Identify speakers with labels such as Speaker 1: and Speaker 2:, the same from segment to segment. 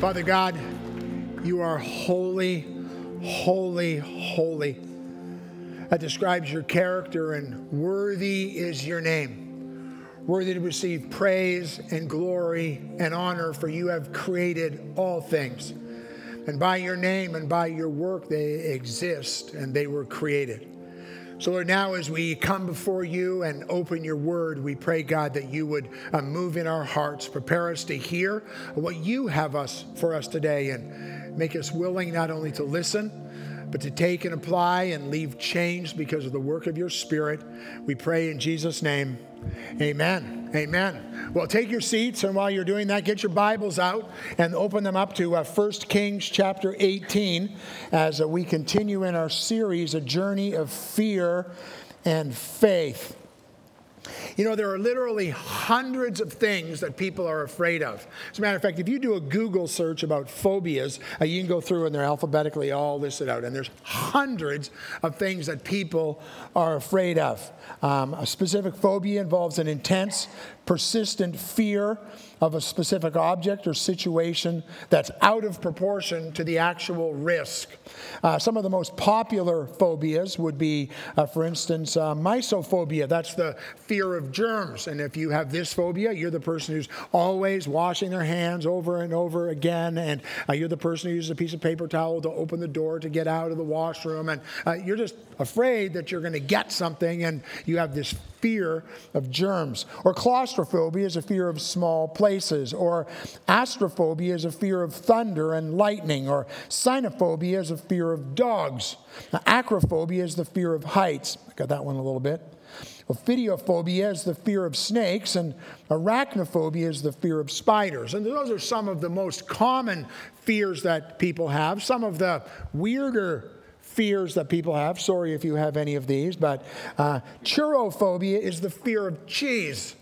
Speaker 1: Father God, you are holy, holy, holy. That describes your character, and worthy is your name. Worthy to receive praise and glory and honor, for you have created all things. And by your name and by your work, they exist and they were created. So, Lord, now as we come before you and open your word, we pray, God, that you would uh, move in our hearts, prepare us to hear what you have us for us today, and make us willing not only to listen, but to take and apply and leave changed because of the work of your Spirit. We pray in Jesus' name. Amen. Amen. Well, take your seats, and while you're doing that, get your Bibles out and open them up to uh, 1 Kings chapter 18 as uh, we continue in our series, A Journey of Fear and Faith. You know, there are literally hundreds of things that people are afraid of. As a matter of fact, if you do a Google search about phobias, uh, you can go through and they're alphabetically all listed out. And there's hundreds of things that people are afraid of. Um, a specific phobia involves an intense, persistent fear of a specific object or situation that's out of proportion to the actual risk. Uh, some of the most popular phobias would be, uh, for instance, uh, mysophobia. That's the fear of germs. And if you have this phobia, you're the person who's always washing their hands over and over again. And uh, you're the person who uses a piece of paper towel to open the door to get out of the washroom. And uh, you're just afraid that you're going to get something and you have this fear of germs. Or claustrophobia is a fear of small places. Or astrophobia is a fear of thunder and lightning. Or cynophobia is a fear of dogs. Now, acrophobia is the fear of heights. I got that one a little bit. Ophidiophobia is the fear of snakes, and arachnophobia is the fear of spiders. And those are some of the most common fears that people have. Some of the weirder fears that people have. Sorry if you have any of these, but uh, turophobia is the fear of cheese.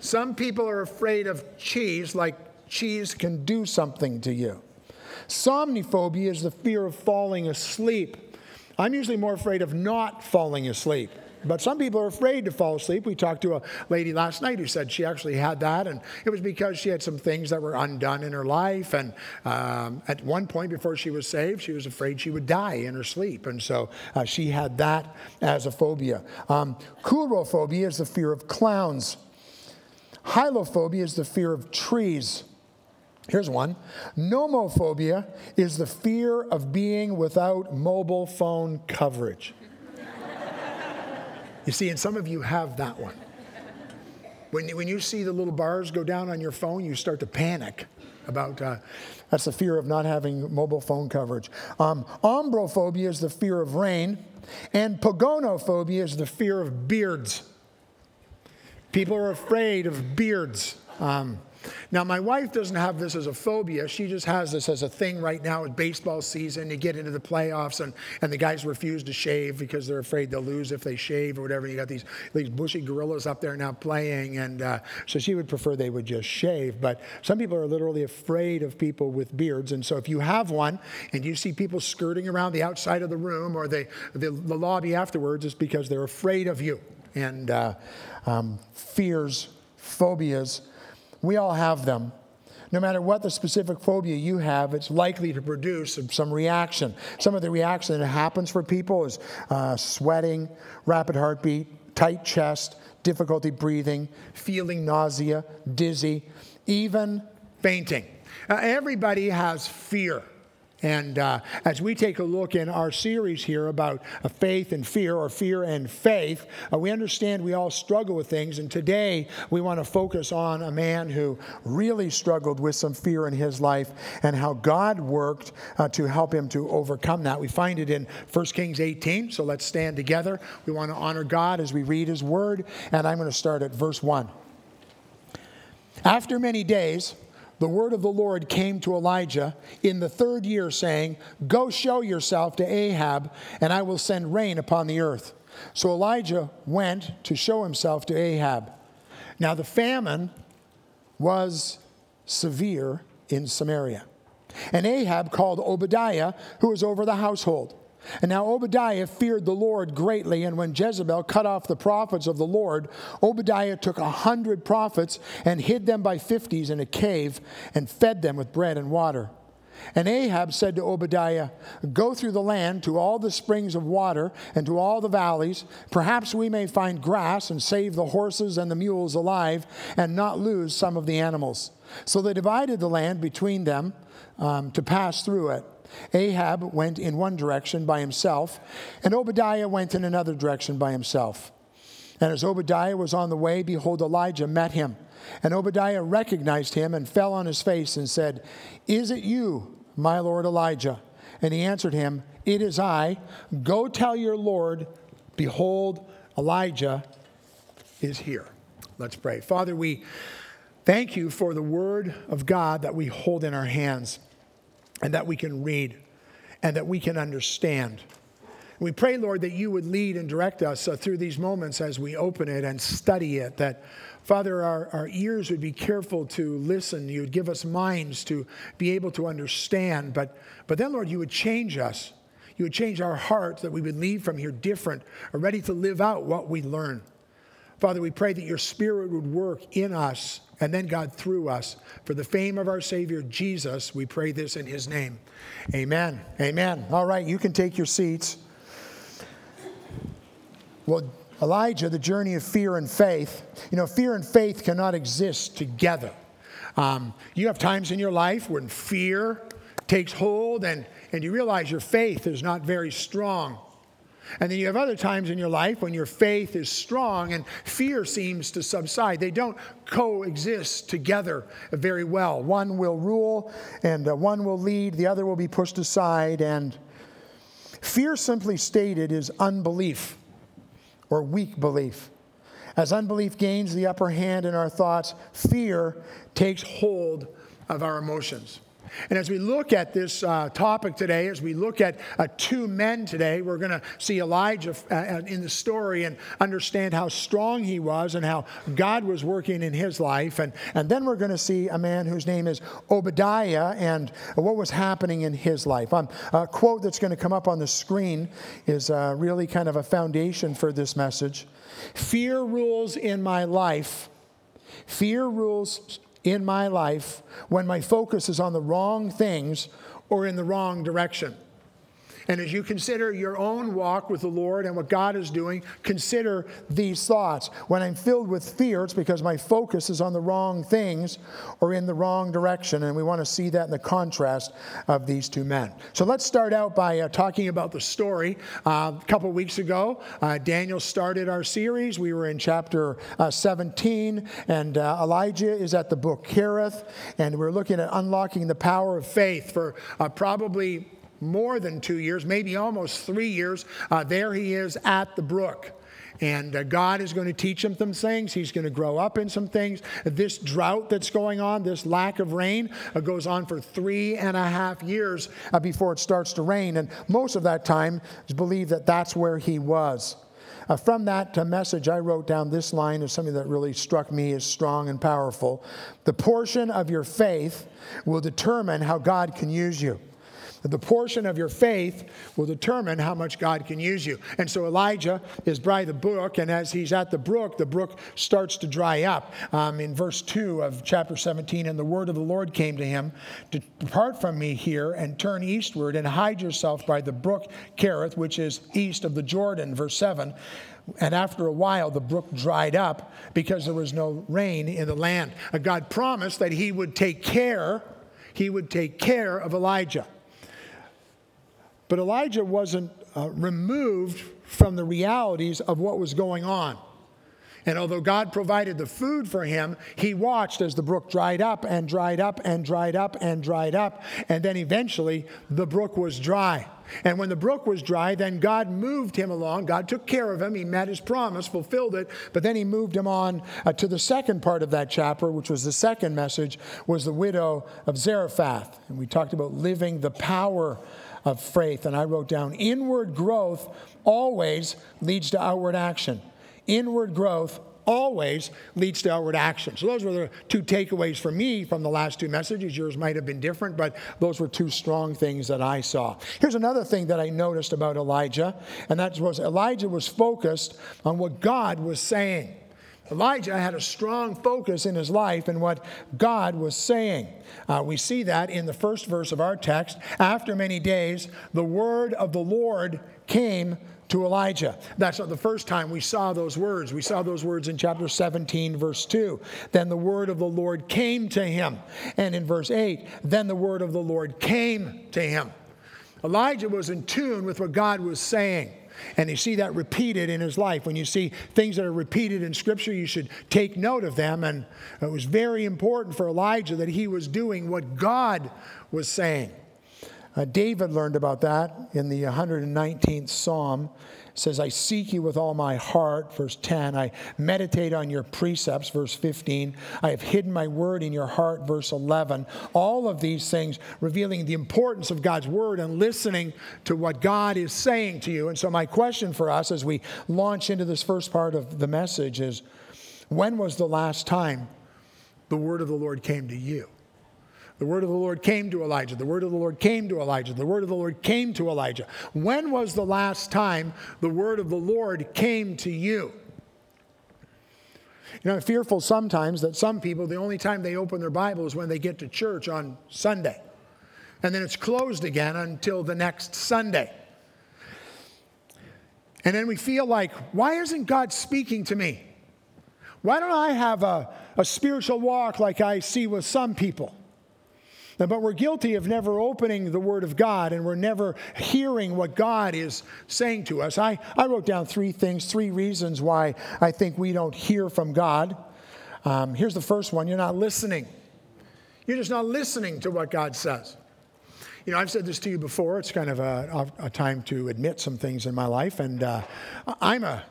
Speaker 1: Some people are afraid of cheese, like cheese can do something to you. Somniphobia is the fear of falling asleep. I'm usually more afraid of not falling asleep. But some people are afraid to fall asleep. We talked to a lady last night who said she actually had that, and it was because she had some things that were undone in her life. And um, at one point before she was saved, she was afraid she would die in her sleep. And so uh, she had that as a phobia. Um, coulrophobia is the fear of clowns, hylophobia is the fear of trees. Here's one. Nomophobia is the fear of being without mobile phone coverage. You see, and some of you have that one. When, when you see the little bars go down on your phone, you start to panic about uh, that's the fear of not having mobile phone coverage. Um, ombrophobia is the fear of rain, and pogonophobia is the fear of beards. People are afraid of beards. Um, now, my wife doesn't have this as a phobia. She just has this as a thing right now. It's baseball season. You get into the playoffs, and, and the guys refuse to shave because they're afraid they'll lose if they shave or whatever. You got these, these bushy gorillas up there now playing. And uh, so she would prefer they would just shave. But some people are literally afraid of people with beards. And so if you have one and you see people skirting around the outside of the room or the, the, the lobby afterwards, it's because they're afraid of you. And uh, um, fears, phobias, we all have them. No matter what the specific phobia you have, it's likely to produce some reaction. Some of the reaction that happens for people is uh, sweating, rapid heartbeat, tight chest, difficulty breathing, feeling nausea, dizzy, even fainting. Uh, everybody has fear. And uh, as we take a look in our series here about uh, faith and fear, or fear and faith, uh, we understand we all struggle with things. And today we want to focus on a man who really struggled with some fear in his life and how God worked uh, to help him to overcome that. We find it in 1 Kings 18. So let's stand together. We want to honor God as we read his word. And I'm going to start at verse 1. After many days, the word of the Lord came to Elijah in the third year, saying, Go show yourself to Ahab, and I will send rain upon the earth. So Elijah went to show himself to Ahab. Now the famine was severe in Samaria. And Ahab called Obadiah, who was over the household. And now Obadiah feared the Lord greatly, and when Jezebel cut off the prophets of the Lord, Obadiah took a hundred prophets and hid them by fifties in a cave and fed them with bread and water. And Ahab said to Obadiah, Go through the land to all the springs of water and to all the valleys. Perhaps we may find grass and save the horses and the mules alive and not lose some of the animals. So they divided the land between them um, to pass through it. Ahab went in one direction by himself, and Obadiah went in another direction by himself. And as Obadiah was on the way, behold, Elijah met him. And Obadiah recognized him and fell on his face and said, Is it you, my lord Elijah? And he answered him, It is I. Go tell your Lord, behold, Elijah is here. Let's pray. Father, we thank you for the word of God that we hold in our hands and that we can read and that we can understand. We pray, Lord, that you would lead and direct us uh, through these moments as we open it and study it, that Father, our, our ears would be careful to listen. You would give us minds to be able to understand. But, but then, Lord, you would change us. You would change our hearts that we would leave from here different or ready to live out what we learn. Father, we pray that your Spirit would work in us and then, God, through us. For the fame of our Savior, Jesus, we pray this in his name. Amen. Amen. All right, you can take your seats. Well, Elijah, the journey of fear and faith. You know, fear and faith cannot exist together. Um, you have times in your life when fear takes hold and, and you realize your faith is not very strong. And then you have other times in your life when your faith is strong and fear seems to subside. They don't coexist together very well. One will rule and uh, one will lead, the other will be pushed aside. And fear, simply stated, is unbelief or weak belief. As unbelief gains the upper hand in our thoughts, fear takes hold of our emotions. And as we look at this uh, topic today, as we look at uh, two men today, we're going to see Elijah uh, in the story and understand how strong he was and how God was working in his life. And, and then we're going to see a man whose name is Obadiah and what was happening in his life. Um, a quote that's going to come up on the screen is uh, really kind of a foundation for this message. Fear rules in my life. Fear rules in my life when my focus is on the wrong things or in the wrong direction. And as you consider your own walk with the Lord and what God is doing, consider these thoughts. When I'm filled with fear, it's because my focus is on the wrong things or in the wrong direction. And we want to see that in the contrast of these two men. So let's start out by uh, talking about the story. Uh, a couple weeks ago, uh, Daniel started our series. We were in chapter uh, 17, and uh, Elijah is at the book Kerith, and we're looking at unlocking the power of faith for uh, probably more than two years, maybe almost three years. Uh, there he is at the brook. And uh, God is going to teach him some things. He's going to grow up in some things. This drought that's going on, this lack of rain, uh, goes on for three and a half years uh, before it starts to rain. And most of that time is believed that that's where he was. Uh, from that uh, message, I wrote down this line as something that really struck me as strong and powerful. The portion of your faith will determine how God can use you the portion of your faith will determine how much God can use you. And so Elijah is by the brook, and as he's at the brook, the brook starts to dry up. Um, in verse 2 of chapter 17, and the word of the Lord came to him Depart from me here and turn eastward and hide yourself by the brook Kerith, which is east of the Jordan. Verse 7. And after a while, the brook dried up because there was no rain in the land. God promised that he would take care, he would take care of Elijah. But Elijah wasn't uh, removed from the realities of what was going on. And although God provided the food for him, he watched as the brook dried up and dried up and dried up and dried up. And then eventually the brook was dry. And when the brook was dry, then God moved him along. God took care of him. He met his promise, fulfilled it. But then he moved him on uh, to the second part of that chapter, which was the second message, was the widow of Zarephath. And we talked about living the power of faith. And I wrote down inward growth always leads to outward action. Inward growth always leads to outward action. So, those were the two takeaways for me from the last two messages. Yours might have been different, but those were two strong things that I saw. Here's another thing that I noticed about Elijah, and that was Elijah was focused on what God was saying. Elijah had a strong focus in his life in what God was saying. Uh, we see that in the first verse of our text. After many days, the word of the Lord came to Elijah. That's not the first time we saw those words. We saw those words in chapter 17, verse 2. Then the word of the Lord came to him. And in verse 8, then the word of the Lord came to him. Elijah was in tune with what God was saying. And you see that repeated in his life. When you see things that are repeated in Scripture, you should take note of them. And it was very important for Elijah that he was doing what God was saying. Uh, David learned about that in the 119th Psalm says, I seek you with all my heart, verse 10. I meditate on your precepts, verse 15. I have hidden my word in your heart, verse 11. All of these things revealing the importance of God's word and listening to what God is saying to you. And so, my question for us as we launch into this first part of the message is when was the last time the word of the Lord came to you? The word of the Lord came to Elijah. The word of the Lord came to Elijah. The word of the Lord came to Elijah. When was the last time the word of the Lord came to you? You know, I'm fearful sometimes that some people, the only time they open their Bible is when they get to church on Sunday. And then it's closed again until the next Sunday. And then we feel like, why isn't God speaking to me? Why don't I have a, a spiritual walk like I see with some people? But we're guilty of never opening the Word of God and we're never hearing what God is saying to us. I, I wrote down three things, three reasons why I think we don't hear from God. Um, here's the first one you're not listening. You're just not listening to what God says. You know, I've said this to you before. It's kind of a, a time to admit some things in my life. And uh, I'm, a,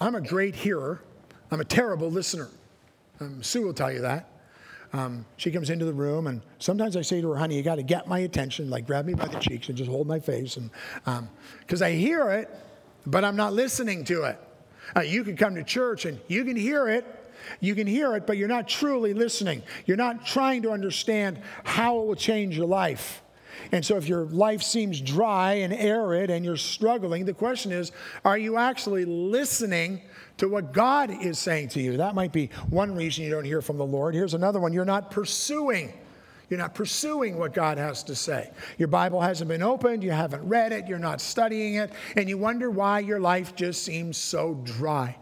Speaker 1: I'm a great hearer, I'm a terrible listener. Um, Sue will tell you that. Um, she comes into the room, and sometimes I say to her, honey, you got to get my attention, like grab me by the cheeks and just hold my face. And Because um, I hear it, but I'm not listening to it. Uh, you can come to church and you can hear it, you can hear it, but you're not truly listening. You're not trying to understand how it will change your life. And so, if your life seems dry and arid and you're struggling, the question is are you actually listening to what God is saying to you. That might be one reason you don't hear from the Lord. Here's another one you're not pursuing. You're not pursuing what God has to say. Your Bible hasn't been opened, you haven't read it, you're not studying it, and you wonder why your life just seems so dry.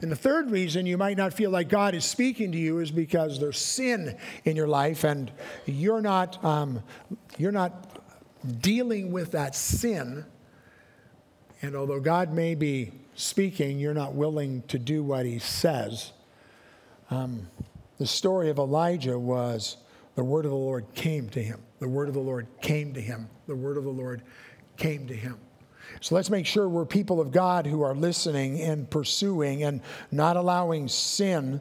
Speaker 1: And the third reason you might not feel like God is speaking to you is because there's sin in your life and you're not, um, you're not dealing with that sin. And although God may be speaking, you're not willing to do what he says. Um, the story of Elijah was the word of the Lord came to him. The word of the Lord came to him. The word of the Lord came to him. So let's make sure we're people of God who are listening and pursuing and not allowing sin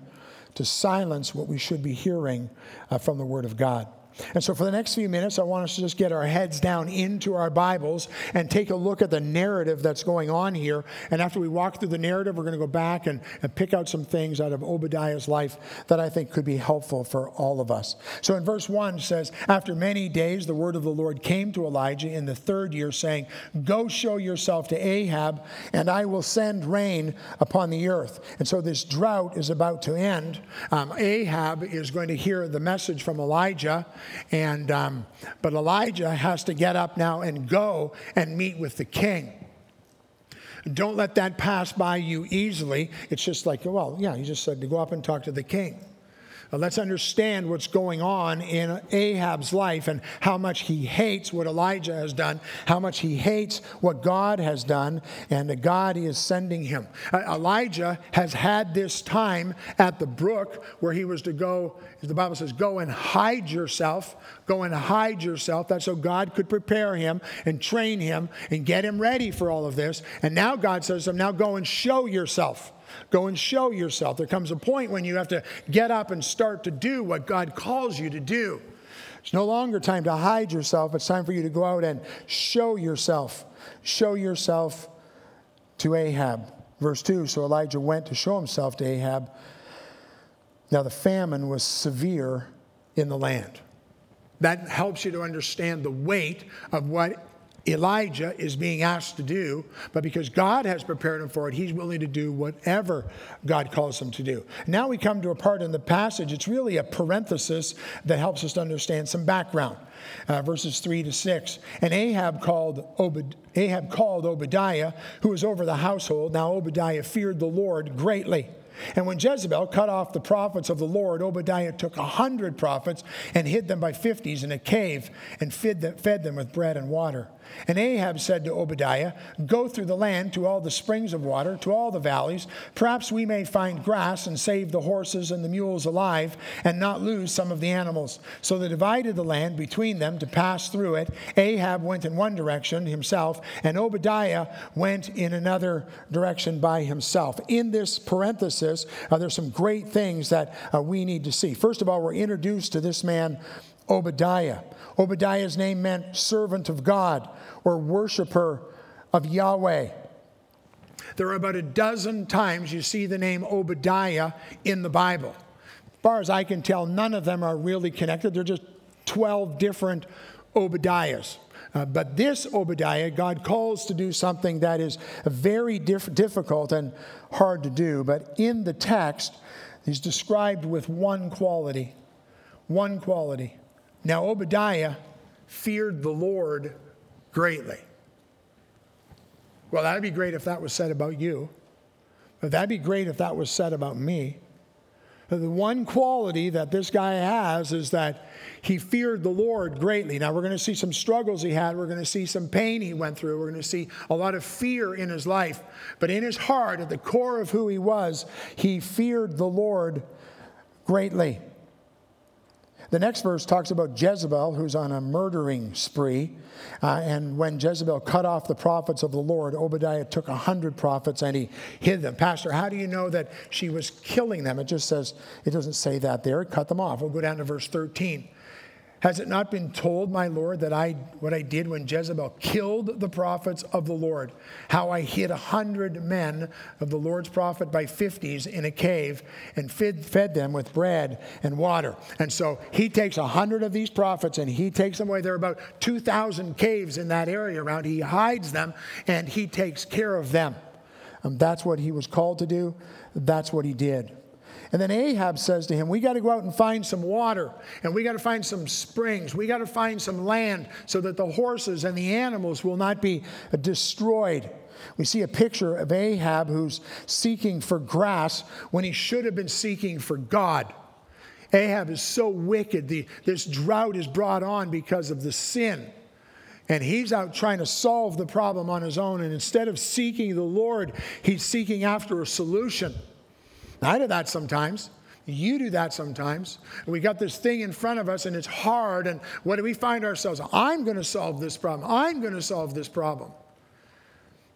Speaker 1: to silence what we should be hearing uh, from the Word of God. And so, for the next few minutes, I want us to just get our heads down into our Bibles and take a look at the narrative that's going on here. And after we walk through the narrative, we're going to go back and, and pick out some things out of Obadiah's life that I think could be helpful for all of us. So, in verse 1 says, After many days, the word of the Lord came to Elijah in the third year, saying, Go show yourself to Ahab, and I will send rain upon the earth. And so, this drought is about to end. Um, Ahab is going to hear the message from Elijah. And, um, but Elijah has to get up now and go and meet with the king. Don't let that pass by you easily. It's just like, well, yeah, he just said to go up and talk to the king let's understand what's going on in Ahab's life and how much he hates what Elijah has done, how much he hates what God has done, and the God he is sending him. Uh, Elijah has had this time at the brook where he was to go, the Bible says, go and hide yourself. Go and hide yourself. That's so God could prepare him and train him and get him ready for all of this. And now God says to him, now go and show yourself. Go and show yourself. There comes a point when you have to get up and start to do what God calls you to do. It's no longer time to hide yourself, it's time for you to go out and show yourself. Show yourself to Ahab. Verse 2 So Elijah went to show himself to Ahab. Now the famine was severe in the land. That helps you to understand the weight of what Elijah is being asked to do, but because God has prepared him for it, he's willing to do whatever God calls him to do. Now we come to a part in the passage, it's really a parenthesis that helps us to understand some background. Uh, verses 3 to 6. And Ahab called, Ahab called Obadiah, who was over the household. Now Obadiah feared the Lord greatly. And when Jezebel cut off the prophets of the Lord, Obadiah took a hundred prophets and hid them by fifties in a cave and fed them with bread and water. And Ahab said to Obadiah, Go through the land to all the springs of water, to all the valleys. Perhaps we may find grass and save the horses and the mules alive, and not lose some of the animals. So they divided the land between them to pass through it. Ahab went in one direction himself, and Obadiah went in another direction by himself. In this parenthesis, uh, there's some great things that uh, we need to see. First of all, we're introduced to this man, Obadiah. Obadiah's name meant servant of God or worshiper of Yahweh. There are about a dozen times you see the name Obadiah in the Bible. As far as I can tell, none of them are really connected. They're just 12 different Obadiahs. Uh, but this Obadiah, God calls to do something that is very diff- difficult and hard to do. But in the text, he's described with one quality. One quality. Now, Obadiah feared the Lord greatly. Well, that'd be great if that was said about you. But that'd be great if that was said about me. The one quality that this guy has is that he feared the Lord greatly. Now, we're going to see some struggles he had. We're going to see some pain he went through. We're going to see a lot of fear in his life. But in his heart, at the core of who he was, he feared the Lord greatly. The next verse talks about Jezebel, who's on a murdering spree. Uh, and when Jezebel cut off the prophets of the Lord, Obadiah took a hundred prophets and he hid them. Pastor, how do you know that she was killing them? It just says, it doesn't say that there. It cut them off. We'll go down to verse 13. Has it not been told, my Lord, that I what I did when Jezebel killed the prophets of the Lord? How I hid a hundred men of the Lord's prophet by fifties in a cave and fed, fed them with bread and water. And so he takes a hundred of these prophets and he takes them away. There are about two thousand caves in that area around. He hides them and he takes care of them. Um, that's what he was called to do. That's what he did. And then Ahab says to him, We got to go out and find some water, and we got to find some springs. We got to find some land so that the horses and the animals will not be destroyed. We see a picture of Ahab who's seeking for grass when he should have been seeking for God. Ahab is so wicked. The, this drought is brought on because of the sin. And he's out trying to solve the problem on his own. And instead of seeking the Lord, he's seeking after a solution. I do that sometimes. You do that sometimes. We got this thing in front of us and it's hard. And what do we find ourselves? I'm going to solve this problem. I'm going to solve this problem.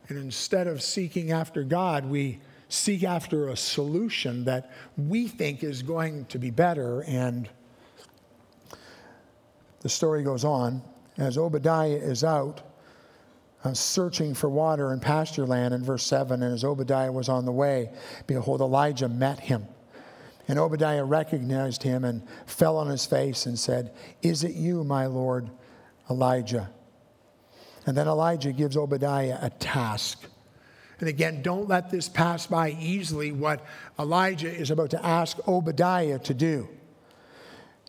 Speaker 1: And instead of seeking after God, we seek after a solution that we think is going to be better. And the story goes on as Obadiah is out uh, searching for water in pasture land in verse 7. And as Obadiah was on the way, behold, Elijah met him. And Obadiah recognized him and fell on his face and said, Is it you, my Lord Elijah? And then Elijah gives Obadiah a task. And again, don't let this pass by easily what Elijah is about to ask Obadiah to do.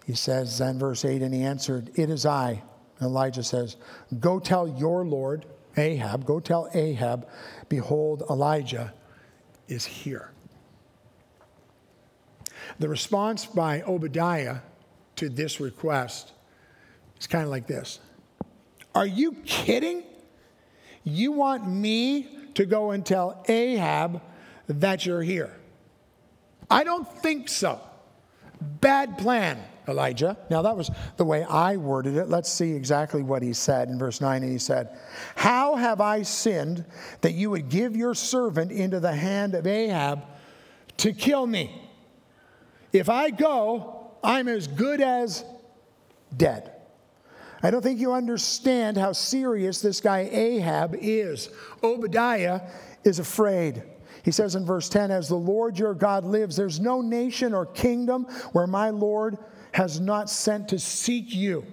Speaker 1: He says in verse 8, and he answered, It is I. And Elijah says, Go tell your Lord, Ahab, go tell Ahab, behold, Elijah is here. The response by Obadiah to this request is kind of like this Are you kidding? You want me to go and tell Ahab that you're here? I don't think so. Bad plan. Elijah. Now, that was the way I worded it. Let's see exactly what he said in verse 9. And he said, How have I sinned that you would give your servant into the hand of Ahab to kill me? If I go, I'm as good as dead. I don't think you understand how serious this guy Ahab is. Obadiah is afraid. He says in verse 10 As the Lord your God lives, there's no nation or kingdom where my Lord has not sent to seek you.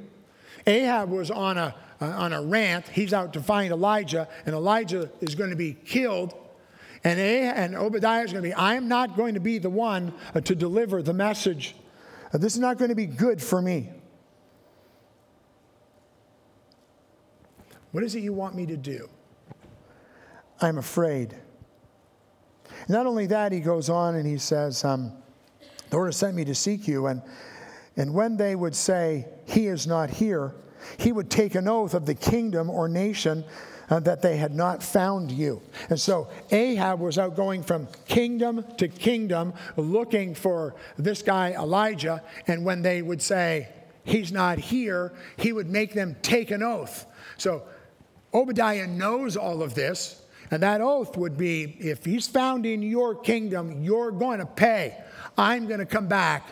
Speaker 1: Ahab was on a, uh, on a rant. He's out to find Elijah, and Elijah is going to be killed. And, Ahab, and Obadiah is going to be, I am not going to be the one uh, to deliver the message. Uh, this is not going to be good for me. What is it you want me to do? I'm afraid. Not only that, he goes on and he says, um, The Lord has sent me to seek you. And, and when they would say, He is not here, he would take an oath of the kingdom or nation uh, that they had not found you. And so Ahab was out going from kingdom to kingdom looking for this guy Elijah. And when they would say, He's not here, he would make them take an oath. So Obadiah knows all of this. And that oath would be if he's found in your kingdom, you're going to pay. I'm going to come back.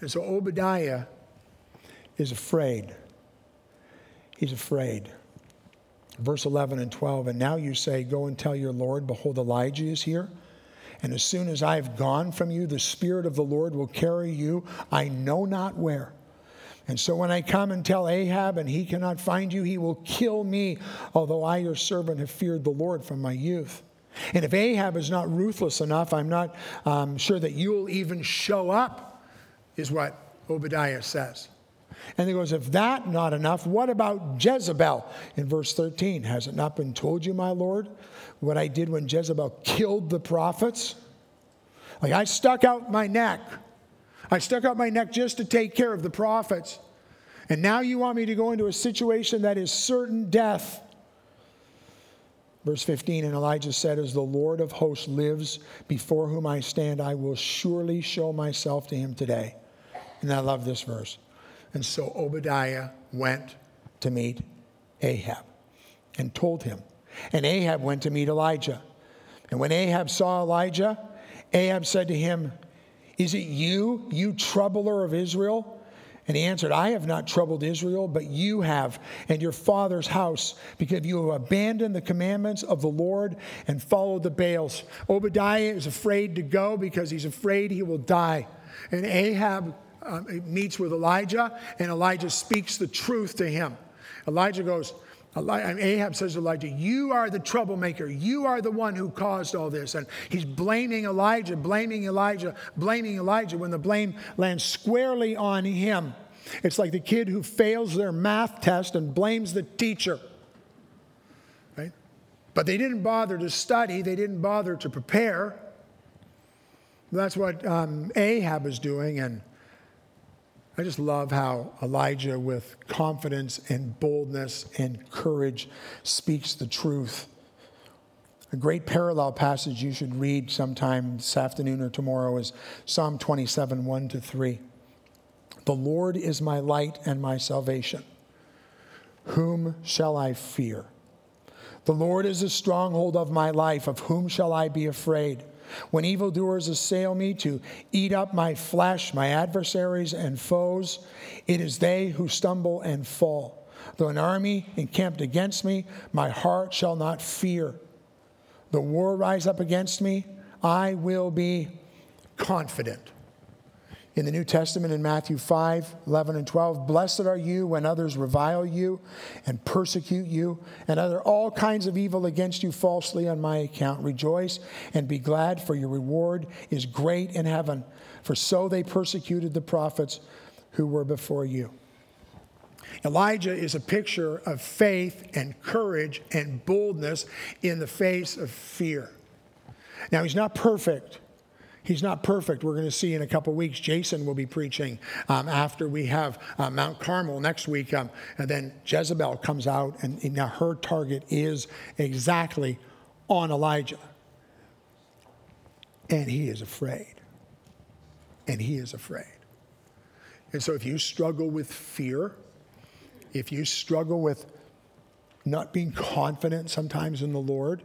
Speaker 1: And so Obadiah is afraid. He's afraid. Verse 11 and 12, and now you say, Go and tell your Lord, behold, Elijah is here. And as soon as I have gone from you, the Spirit of the Lord will carry you, I know not where. And so when I come and tell Ahab and he cannot find you, he will kill me, although I, your servant, have feared the Lord from my youth. And if Ahab is not ruthless enough, I'm not um, sure that you'll even show up, is what Obadiah says. And he goes, If that not enough, what about Jezebel? In verse 13, has it not been told you, my Lord, what I did when Jezebel killed the prophets? Like I stuck out my neck I stuck out my neck just to take care of the prophets. And now you want me to go into a situation that is certain death. Verse 15, and Elijah said, As the Lord of hosts lives before whom I stand, I will surely show myself to him today. And I love this verse. And so Obadiah went to meet Ahab and told him. And Ahab went to meet Elijah. And when Ahab saw Elijah, Ahab said to him, is it you, you troubler of Israel? And he answered, I have not troubled Israel, but you have, and your father's house, because you have abandoned the commandments of the Lord and followed the Baals. Obadiah is afraid to go because he's afraid he will die. And Ahab um, meets with Elijah, and Elijah speaks the truth to him. Elijah goes, Ahab says to Elijah, You are the troublemaker. You are the one who caused all this. And he's blaming Elijah, blaming Elijah, blaming Elijah when the blame lands squarely on him. It's like the kid who fails their math test and blames the teacher. Right? But they didn't bother to study, they didn't bother to prepare. That's what um, Ahab is doing. And I just love how Elijah, with confidence and boldness and courage, speaks the truth. A great parallel passage you should read sometime this afternoon or tomorrow is Psalm 27 1 to 3. The Lord is my light and my salvation. Whom shall I fear? The Lord is the stronghold of my life. Of whom shall I be afraid? When evildoers assail me to eat up my flesh, my adversaries and foes, it is they who stumble and fall. Though an army encamped against me, my heart shall not fear. The war rise up against me, I will be confident in the New Testament in Matthew 5 11 and 12. Blessed are you when others revile you and persecute you and utter all kinds of evil against you falsely on my account. Rejoice and be glad, for your reward is great in heaven. For so they persecuted the prophets who were before you. Elijah is a picture of faith and courage and boldness in the face of fear. Now, he's not perfect. He's not perfect. We're going to see in a couple weeks. Jason will be preaching um, after we have uh, Mount Carmel next week. Um, and then Jezebel comes out, and, and now her target is exactly on Elijah. And he is afraid. And he is afraid. And so if you struggle with fear, if you struggle with not being confident sometimes in the Lord,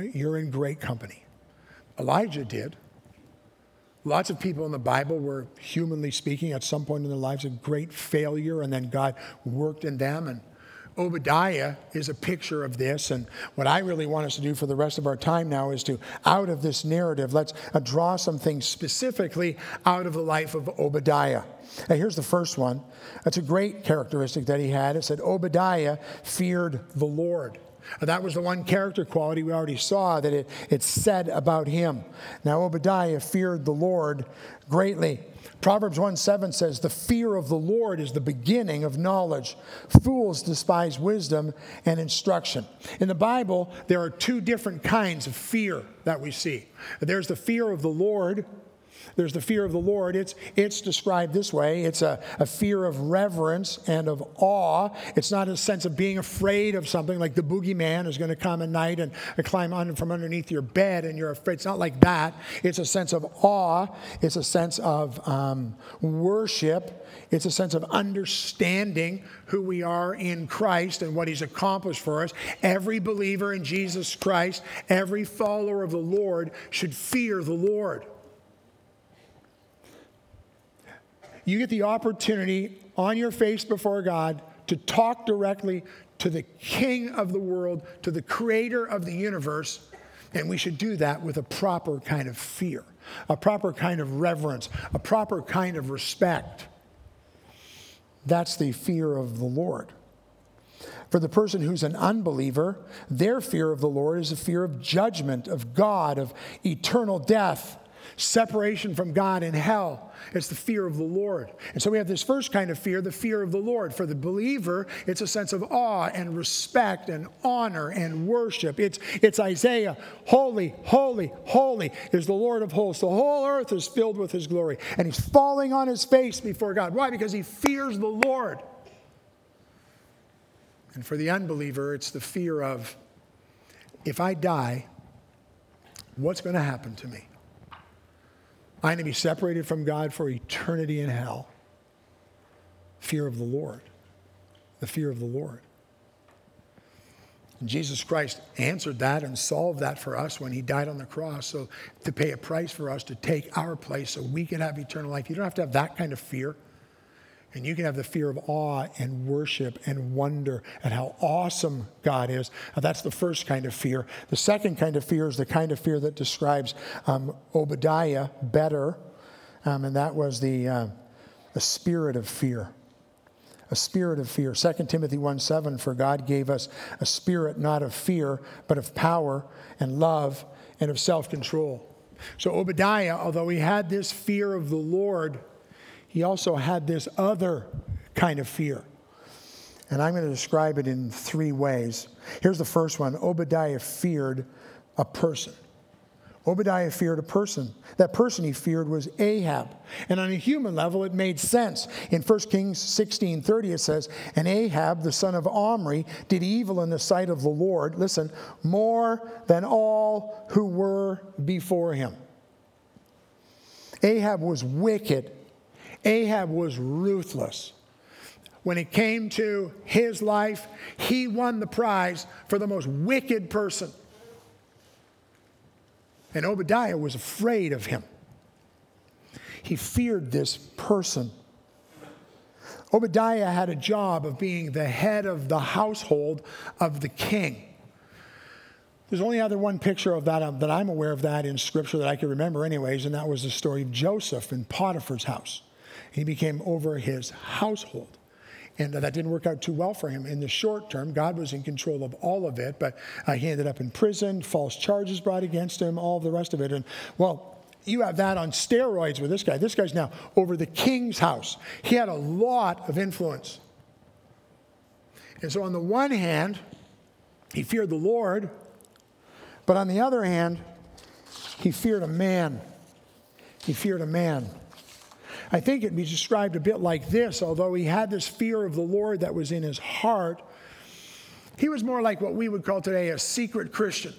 Speaker 1: you're in great company. Elijah did. Lots of people in the Bible were, humanly speaking, at some point in their lives, a great failure, and then God worked in them. And Obadiah is a picture of this. And what I really want us to do for the rest of our time now is to, out of this narrative, let's uh, draw some things specifically out of the life of Obadiah. Now, here's the first one. That's a great characteristic that he had. It said, Obadiah feared the Lord. That was the one character quality we already saw that it, it said about him. Now, Obadiah feared the Lord greatly. Proverbs 1 7 says, The fear of the Lord is the beginning of knowledge. Fools despise wisdom and instruction. In the Bible, there are two different kinds of fear that we see. There's the fear of the Lord, there's the fear of the Lord. It's, it's described this way it's a, a fear of reverence and of awe. It's not a sense of being afraid of something like the boogeyman is going to come at night and, and climb on from underneath your bed and you're afraid. It's not like that. It's a sense of awe, it's a sense of um, worship, it's a sense of understanding who we are in Christ and what He's accomplished for us. Every believer in Jesus Christ, every follower of the Lord should fear the Lord. You get the opportunity on your face before God to talk directly to the King of the world, to the creator of the universe. And we should do that with a proper kind of fear, a proper kind of reverence, a proper kind of respect. That's the fear of the Lord. For the person who's an unbeliever, their fear of the Lord is a fear of judgment, of God, of eternal death, separation from God in hell. It's the fear of the Lord. And so we have this first kind of fear, the fear of the Lord. For the believer, it's a sense of awe and respect and honor and worship. It's, it's Isaiah, holy, holy, holy is the Lord of hosts. The whole earth is filled with his glory. And he's falling on his face before God. Why? Because he fears the Lord. And for the unbeliever, it's the fear of if I die, what's going to happen to me? I'm going to be separated from God for eternity in hell. Fear of the Lord. The fear of the Lord. And Jesus Christ answered that and solved that for us when he died on the cross. So, to pay a price for us to take our place so we can have eternal life. You don't have to have that kind of fear. And you can have the fear of awe and worship and wonder at how awesome God is. Now, that's the first kind of fear. The second kind of fear is the kind of fear that describes um, Obadiah better, um, and that was the, uh, the spirit of fear. A spirit of fear. 2 Timothy 1 7, for God gave us a spirit not of fear, but of power and love and of self control. So, Obadiah, although he had this fear of the Lord, he also had this other kind of fear. And I'm going to describe it in three ways. Here's the first one Obadiah feared a person. Obadiah feared a person. That person he feared was Ahab. And on a human level, it made sense. In 1 Kings 16 30, it says, And Ahab, the son of Omri, did evil in the sight of the Lord, listen, more than all who were before him. Ahab was wicked Ahab was ruthless. When it came to his life, he won the prize for the most wicked person. And Obadiah was afraid of him. He feared this person. Obadiah had a job of being the head of the household of the king. There's only other one picture of that that I'm aware of that in scripture that I can remember, anyways, and that was the story of Joseph in Potiphar's house. He became over his household. And that didn't work out too well for him in the short term. God was in control of all of it, but uh, he ended up in prison, false charges brought against him, all the rest of it. And well, you have that on steroids with this guy. This guy's now over the king's house. He had a lot of influence. And so, on the one hand, he feared the Lord, but on the other hand, he feared a man. He feared a man. I think it'd be described a bit like this although he had this fear of the Lord that was in his heart, he was more like what we would call today a secret Christian.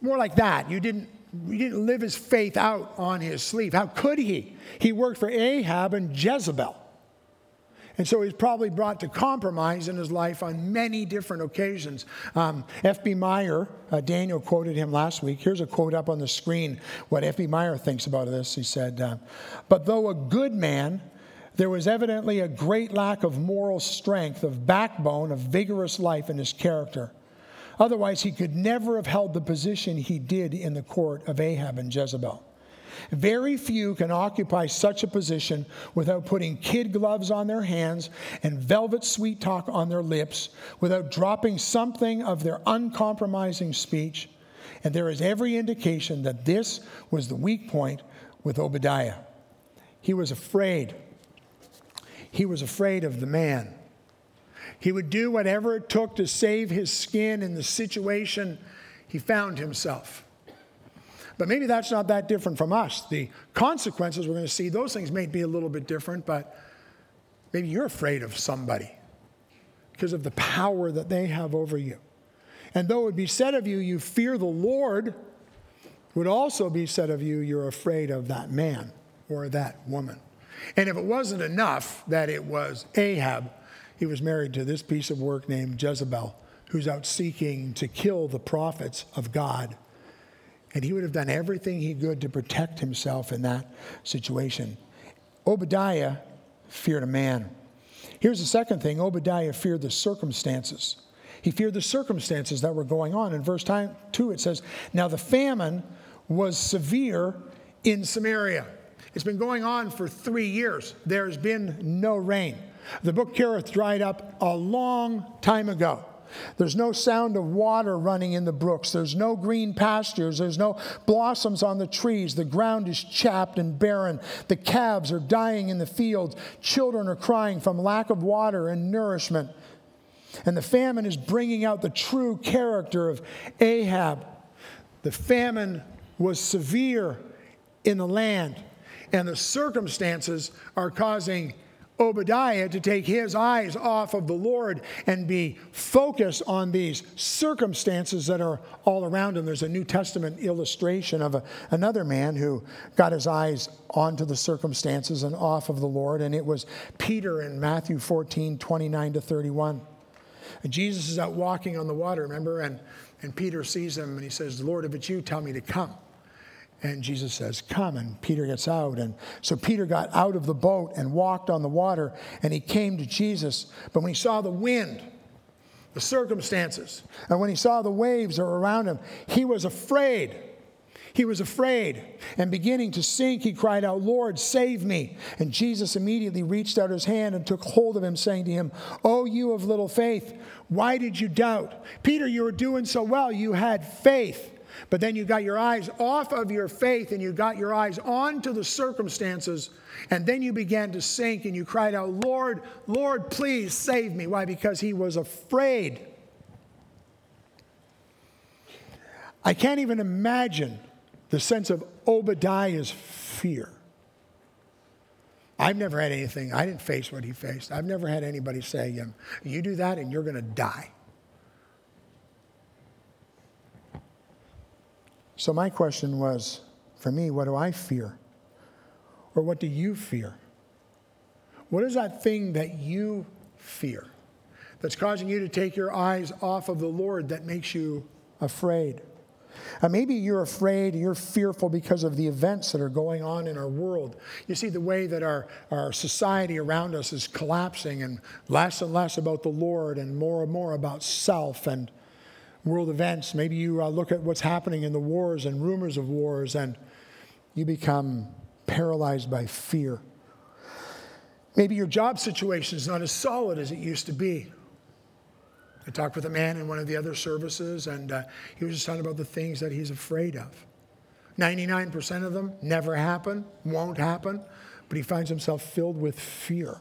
Speaker 1: More like that. You didn't, you didn't live his faith out on his sleeve. How could he? He worked for Ahab and Jezebel. And so he's probably brought to compromise in his life on many different occasions. Um, F.B. Meyer, uh, Daniel quoted him last week. Here's a quote up on the screen what F.B. Meyer thinks about this. He said, uh, But though a good man, There was evidently a great lack of moral strength, of backbone, of vigorous life in his character. Otherwise, he could never have held the position he did in the court of Ahab and Jezebel. Very few can occupy such a position without putting kid gloves on their hands and velvet sweet talk on their lips, without dropping something of their uncompromising speech. And there is every indication that this was the weak point with Obadiah. He was afraid. He was afraid of the man. He would do whatever it took to save his skin in the situation he found himself. But maybe that's not that different from us. The consequences we're going to see, those things may be a little bit different, but maybe you're afraid of somebody because of the power that they have over you. And though it be said of you, you fear the Lord, would also be said of you, you're afraid of that man or that woman. And if it wasn't enough that it was Ahab he was married to this piece of work named Jezebel, who's out seeking to kill the prophets of God. And he would have done everything he could to protect himself in that situation. Obadiah feared a man. Here's the second thing Obadiah feared the circumstances. He feared the circumstances that were going on. In verse 2, it says, Now the famine was severe in Samaria. It's been going on for three years. There's been no rain. The brook Kerith dried up a long time ago. There's no sound of water running in the brooks. There's no green pastures. There's no blossoms on the trees. The ground is chapped and barren. The calves are dying in the fields. Children are crying from lack of water and nourishment. And the famine is bringing out the true character of Ahab. The famine was severe in the land, and the circumstances are causing Obadiah to take his eyes off of the Lord and be focused on these circumstances that are all around him. There's a New Testament illustration of a, another man who got his eyes onto the circumstances and off of the Lord, and it was Peter in Matthew 14 29 to 31. Jesus is out walking on the water, remember? And, and Peter sees him and he says, Lord, if it's you, tell me to come. And Jesus says, Come. And Peter gets out. And so Peter got out of the boat and walked on the water, and he came to Jesus. But when he saw the wind, the circumstances, and when he saw the waves around him, he was afraid. He was afraid. And beginning to sink, he cried out, Lord, save me. And Jesus immediately reached out his hand and took hold of him, saying to him, O you of little faith, why did you doubt? Peter, you were doing so well. You had faith. But then you got your eyes off of your faith and you got your eyes onto the circumstances. And then you began to sink and you cried out, Lord, Lord, please save me. Why? Because he was afraid. I can't even imagine the sense of Obadiah's fear. I've never had anything, I didn't face what he faced. I've never had anybody say, You do that and you're going to die. So, my question was for me, what do I fear? Or what do you fear? What is that thing that you fear that's causing you to take your eyes off of the Lord that makes you afraid? Uh, maybe you're afraid, you're fearful because of the events that are going on in our world. You see, the way that our, our society around us is collapsing and less and less about the Lord and more and more about self. And world events. Maybe you uh, look at what's happening in the wars and rumors of wars, and you become paralyzed by fear. Maybe your job situation is not as solid as it used to be. I talked with a man in one of the other services, and uh, he was just talking about the things that he's afraid of. 99% of them never happen, won't happen, but he finds himself filled with fear.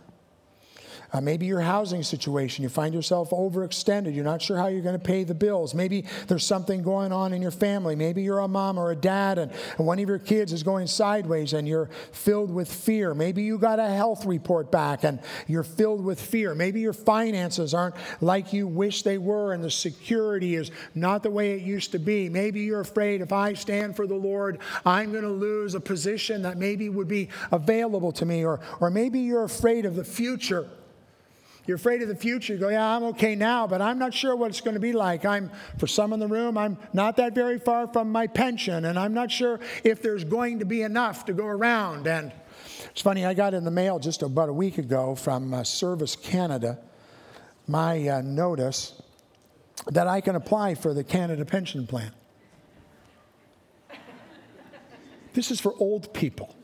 Speaker 1: Uh, maybe your housing situation, you find yourself overextended. You're not sure how you're going to pay the bills. Maybe there's something going on in your family. Maybe you're a mom or a dad and, and one of your kids is going sideways and you're filled with fear. Maybe you got a health report back and you're filled with fear. Maybe your finances aren't like you wish they were and the security is not the way it used to be. Maybe you're afraid if I stand for the Lord, I'm going to lose a position that maybe would be available to me. Or, or maybe you're afraid of the future you're afraid of the future. You go, yeah, I'm okay now, but I'm not sure what it's going to be like. I'm, for some in the room, I'm not that very far from my pension, and I'm not sure if there's going to be enough to go around. And It's funny, I got in the mail just about a week ago from uh, Service Canada my uh, notice that I can apply for the Canada Pension Plan. This is for old people.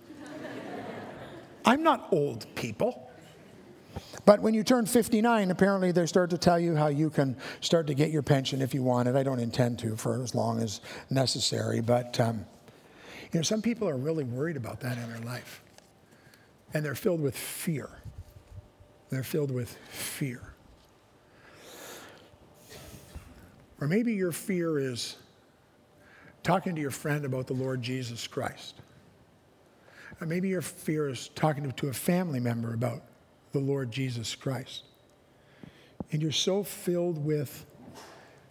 Speaker 1: I'm not old people. But when you turn 59, apparently they start to tell you how you can start to get your pension if you want it. I don't intend to for as long as necessary. But, um, you know, some people are really worried about that in their life. And they're filled with fear. They're filled with fear. Or maybe your fear is talking to your friend about the Lord Jesus Christ. Or maybe your fear is talking to a family member about the Lord Jesus Christ. And you're so filled with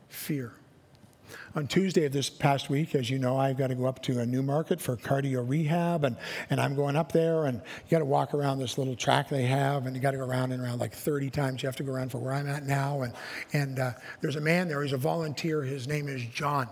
Speaker 1: fear. On Tuesday of this past week, as you know, I've got to go up to a new market for cardio rehab, and, and I'm going up there, and you got to walk around this little track they have, and you got to go around and around like 30 times. You have to go around for where I'm at now, and, and uh, there's a man there, he's a volunteer, his name is John.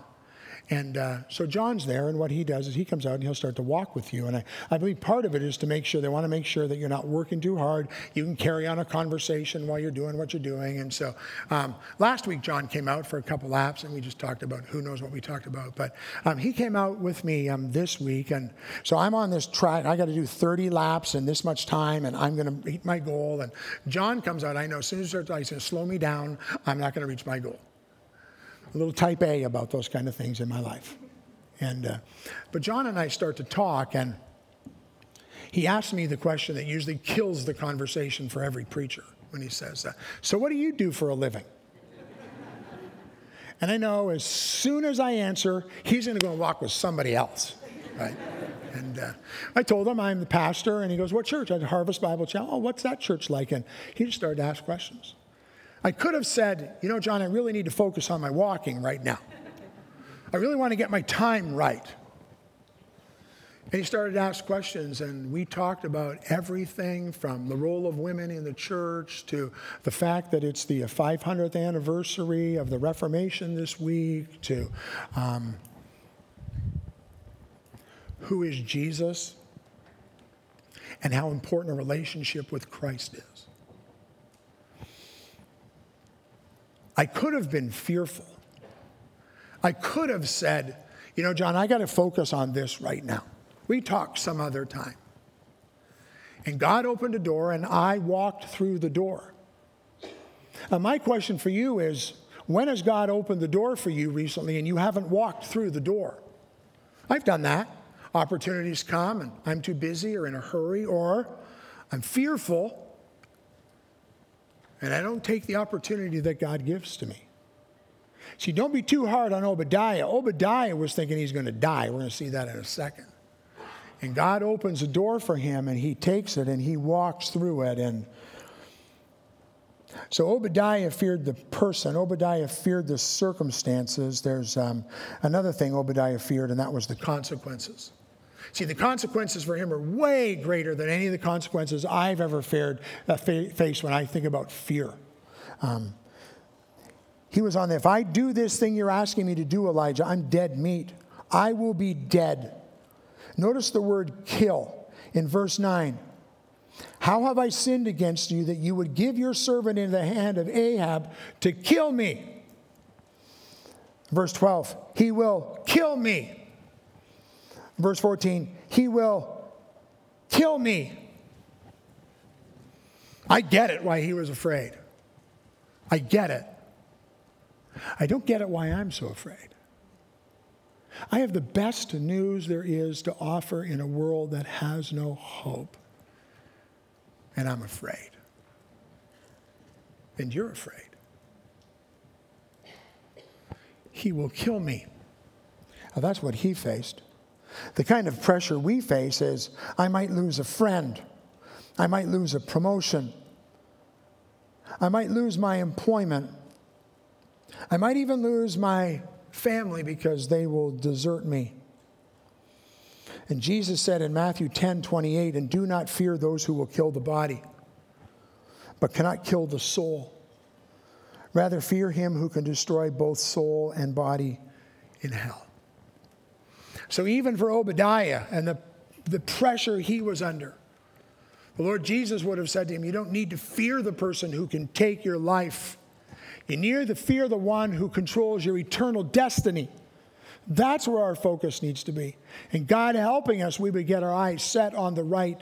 Speaker 1: And uh, so John's there, and what he does is he comes out and he'll start to walk with you. And I, I believe part of it is to make sure they want to make sure that you're not working too hard. You can carry on a conversation while you're doing what you're doing. And so um, last week, John came out for a couple laps, and we just talked about who knows what we talked about. But um, he came out with me um, this week. And so I'm on this track. I got to do 30 laps in this much time, and I'm going to meet my goal. And John comes out. I know as soon as he starts, to slow me down. I'm not going to reach my goal a little type A about those kind of things in my life. And, uh, but John and I start to talk, and he asks me the question that usually kills the conversation for every preacher when he says that. So, what do you do for a living? And I know as soon as I answer, he's going to go and walk with somebody else, right? And uh, I told him I'm the pastor, and he goes, What church? I said, Harvest Bible Chapel. Oh, what's that church like? And he just started to ask questions. I could have said, you know, John, I really need to focus on my walking right now. I really want to get my time right. And he started to ask questions, and we talked about everything from the role of women in the church to the fact that it's the 500th anniversary of the Reformation this week to um, who is Jesus and how important a relationship with Christ is. I could have been fearful. I could have said, you know, John, I got to focus on this right now. We talk some other time. And God opened a door, and I walked through the door. Now, my question for you is when has God opened the door for you recently and you haven't walked through the door? I've done that. Opportunities come, and I'm too busy or in a hurry, or I'm fearful and I don't take the opportunity that God gives to me. See, don't be too hard on Obadiah. Obadiah was thinking he's going to die. We're going to see that in a second. And God opens a door for him, and he takes it and he walks through it. And so Obadiah feared the person, Obadiah feared the circumstances. There's um, another thing Obadiah feared, and that was the consequences. See, the consequences for him are way greater than any of the consequences I've ever fared, uh, fa- faced when I think about fear. Um, he was on there. If I do this thing you're asking me to do, Elijah, I'm dead meat. I will be dead. Notice the word kill in verse 9. How have I sinned against you that you would give your servant into the hand of Ahab to kill me? Verse 12, he will kill me verse 14, he will kill me. I get it why he was afraid. I get it. I don't get it why I'm so afraid. I have the best news there is to offer in a world that has no hope. And I'm afraid. And you're afraid. He will kill me. Now, that's what he faced. The kind of pressure we face is I might lose a friend, I might lose a promotion, I might lose my employment, I might even lose my family because they will desert me. And Jesus said in Matthew 10 28, and do not fear those who will kill the body, but cannot kill the soul. Rather, fear him who can destroy both soul and body in hell. So even for Obadiah and the, the pressure he was under, The Lord Jesus would have said to him, You don't need to fear the person who can take your life. You need to fear the one who controls your eternal destiny. That's where our focus needs to be. And God helping us, we would get our eyes set on the right,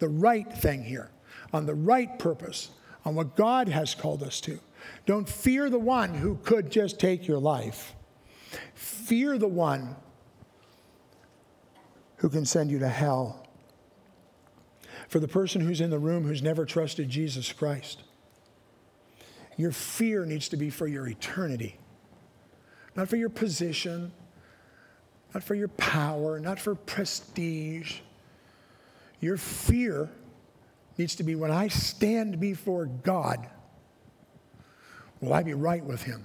Speaker 1: the right thing here, on the right purpose, on what God has called us to. Don't fear the one who could just take your life. Fear the one who can send you to hell. For the person who's in the room who's never trusted Jesus Christ, your fear needs to be for your eternity, not for your position, not for your power, not for prestige. Your fear needs to be when I stand before God, will I be right with Him?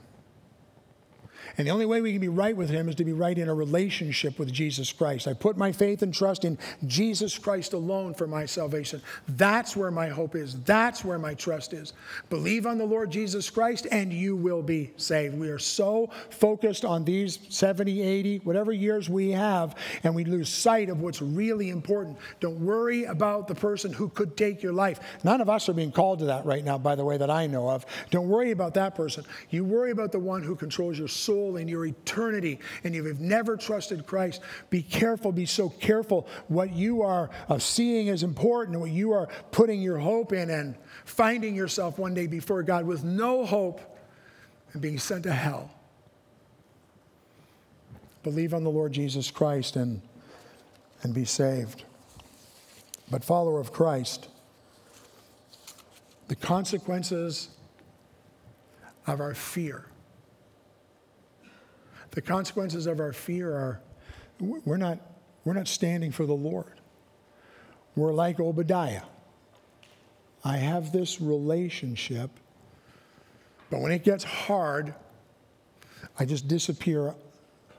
Speaker 1: And the only way we can be right with Him is to be right in a relationship with Jesus Christ. I put my faith and trust in Jesus Christ alone for my salvation. That's where my hope is. That's where my trust is. Believe on the Lord Jesus Christ and you will be saved. We are so focused on these 70, 80, whatever years we have, and we lose sight of what's really important. Don't worry about the person who could take your life. None of us are being called to that right now, by the way, that I know of. Don't worry about that person. You worry about the one who controls your soul soul and your eternity, and you have never trusted Christ, be careful, be so careful what you are seeing is important, what you are putting your hope in, and finding yourself one day before God with no hope and being sent to hell. Believe on the Lord Jesus Christ and, and be saved. But, follower of Christ, the consequences of our fear the consequences of our fear are we're not, we're not standing for the Lord. We're like Obadiah. I have this relationship, but when it gets hard, I just disappear.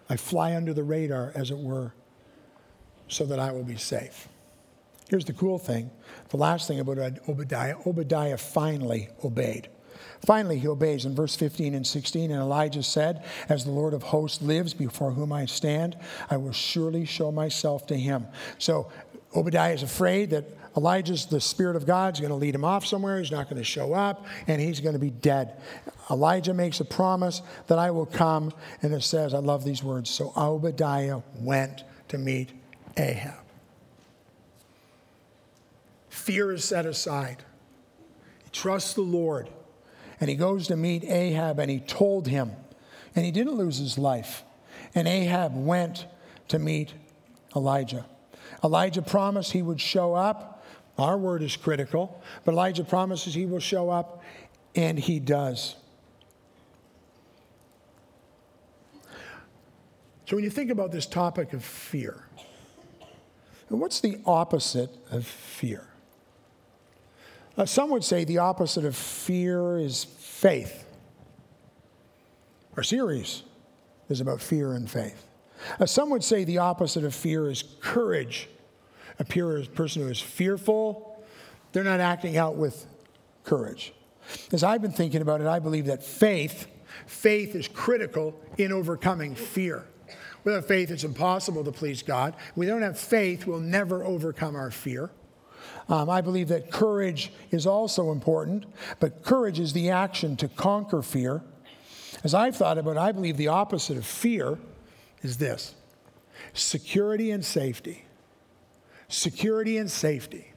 Speaker 1: I fly under the radar, as it were, so that I will be safe. Here's the cool thing the last thing about Obadiah Obadiah finally obeyed. Finally, he obeys in verse 15 and 16. And Elijah said, As the Lord of hosts lives before whom I stand, I will surely show myself to him. So Obadiah is afraid that Elijah's the Spirit of God is going to lead him off somewhere. He's not going to show up, and he's going to be dead. Elijah makes a promise that I will come, and it says, I love these words. So Obadiah went to meet Ahab. Fear is set aside. He trusts the Lord and he goes to meet Ahab and he told him, and he didn't lose his life. And Ahab went to meet Elijah. Elijah promised he would show up. Our word is critical, but Elijah promises he will show up, and he does. So, when you think about this topic of fear, what's the opposite of fear? Uh, some would say the opposite of fear is faith. Our series is about fear and faith. Uh, some would say the opposite of fear is courage. A person who is fearful, they're not acting out with courage. As I've been thinking about it, I believe that faith, faith is critical in overcoming fear. Without faith, it's impossible to please God. We don't have faith, we'll never overcome our fear. Um, I believe that courage is also important, but courage is the action to conquer fear. As I've thought about it, I believe the opposite of fear is this security and safety. Security and safety.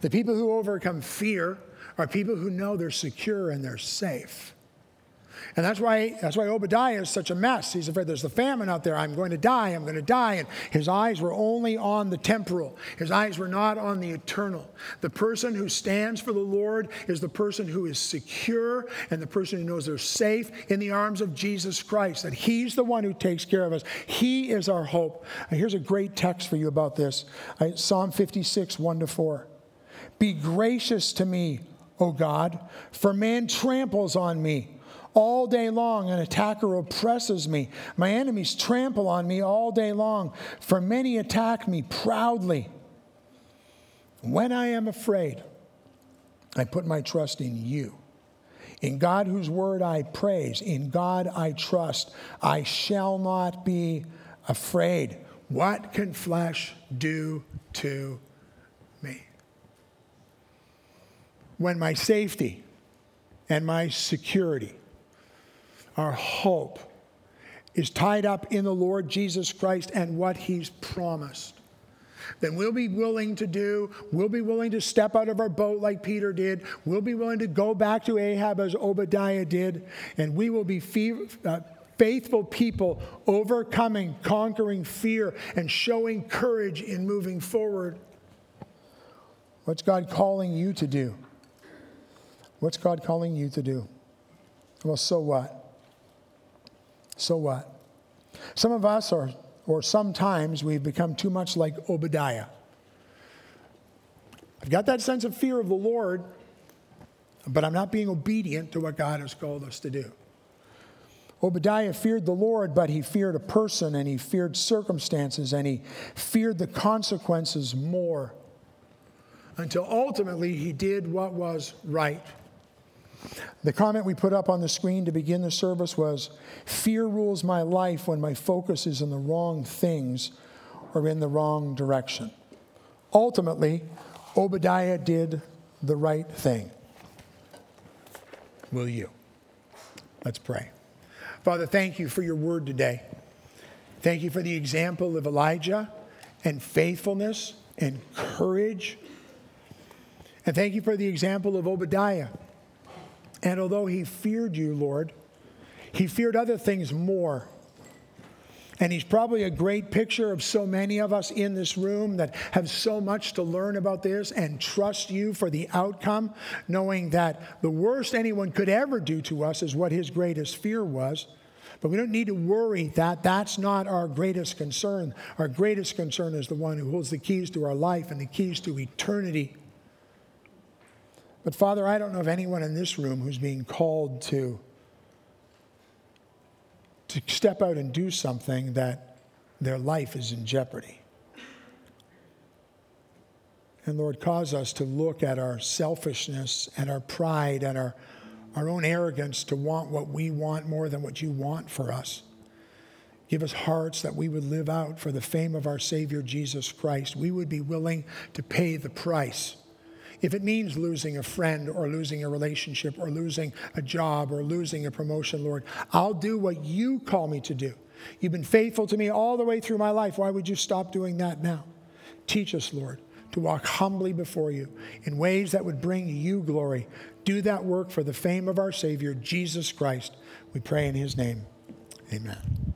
Speaker 1: The people who overcome fear are people who know they're secure and they're safe. And that's why, that's why Obadiah is such a mess. He's afraid there's the famine out there. I'm going to die. I'm going to die. And his eyes were only on the temporal, his eyes were not on the eternal. The person who stands for the Lord is the person who is secure and the person who knows they're safe in the arms of Jesus Christ, that he's the one who takes care of us. He is our hope. Uh, here's a great text for you about this uh, Psalm 56, 1 to 4. Be gracious to me, O God, for man tramples on me. All day long, an attacker oppresses me. My enemies trample on me all day long, for many attack me proudly. When I am afraid, I put my trust in you. In God, whose word I praise, in God I trust. I shall not be afraid. What can flesh do to me? when my safety and my security, our hope, is tied up in the Lord Jesus Christ and what He's promised, then we'll be willing to do, we'll be willing to step out of our boat like Peter did, we'll be willing to go back to Ahab as Obadiah did, and we will be fee- uh, faithful people overcoming, conquering fear, and showing courage in moving forward. What's God calling you to do? What's God calling you to do? Well, so what? So what? Some of us are, or sometimes we've become too much like Obadiah. I've got that sense of fear of the Lord, but I'm not being obedient to what God has called us to do. Obadiah feared the Lord, but he feared a person and he feared circumstances and he feared the consequences more until ultimately he did what was right. The comment we put up on the screen to begin the service was Fear rules my life when my focus is in the wrong things or in the wrong direction. Ultimately, Obadiah did the right thing. Will you? Let's pray. Father, thank you for your word today. Thank you for the example of Elijah and faithfulness and courage. And thank you for the example of Obadiah and although he feared you, Lord, he feared other things more. And he's probably a great picture of so many of us in this room that have so much to learn about this and trust you for the outcome, knowing that the worst anyone could ever do to us is what his greatest fear was. But we don't need to worry that that's not our greatest concern. Our greatest concern is the one who holds the keys to our life and the keys to eternity. But Father, I don't know of anyone in this room who's being called to, to step out and do something that their life is in jeopardy. And Lord, cause us to look at our selfishness and our pride and our, our own arrogance to want what we want more than what you want for us. Give us hearts that we would live out for the fame of our Savior Jesus Christ. We would be willing to pay the price if it means losing a friend or losing a relationship or losing a job or losing a promotion, Lord, I'll do what you call me to do. You've been faithful to me all the way through my life. Why would you stop doing that now? Teach us, Lord, to walk humbly before you in ways that would bring you glory. Do that work for the fame of our Savior, Jesus Christ. We pray in his name. Amen.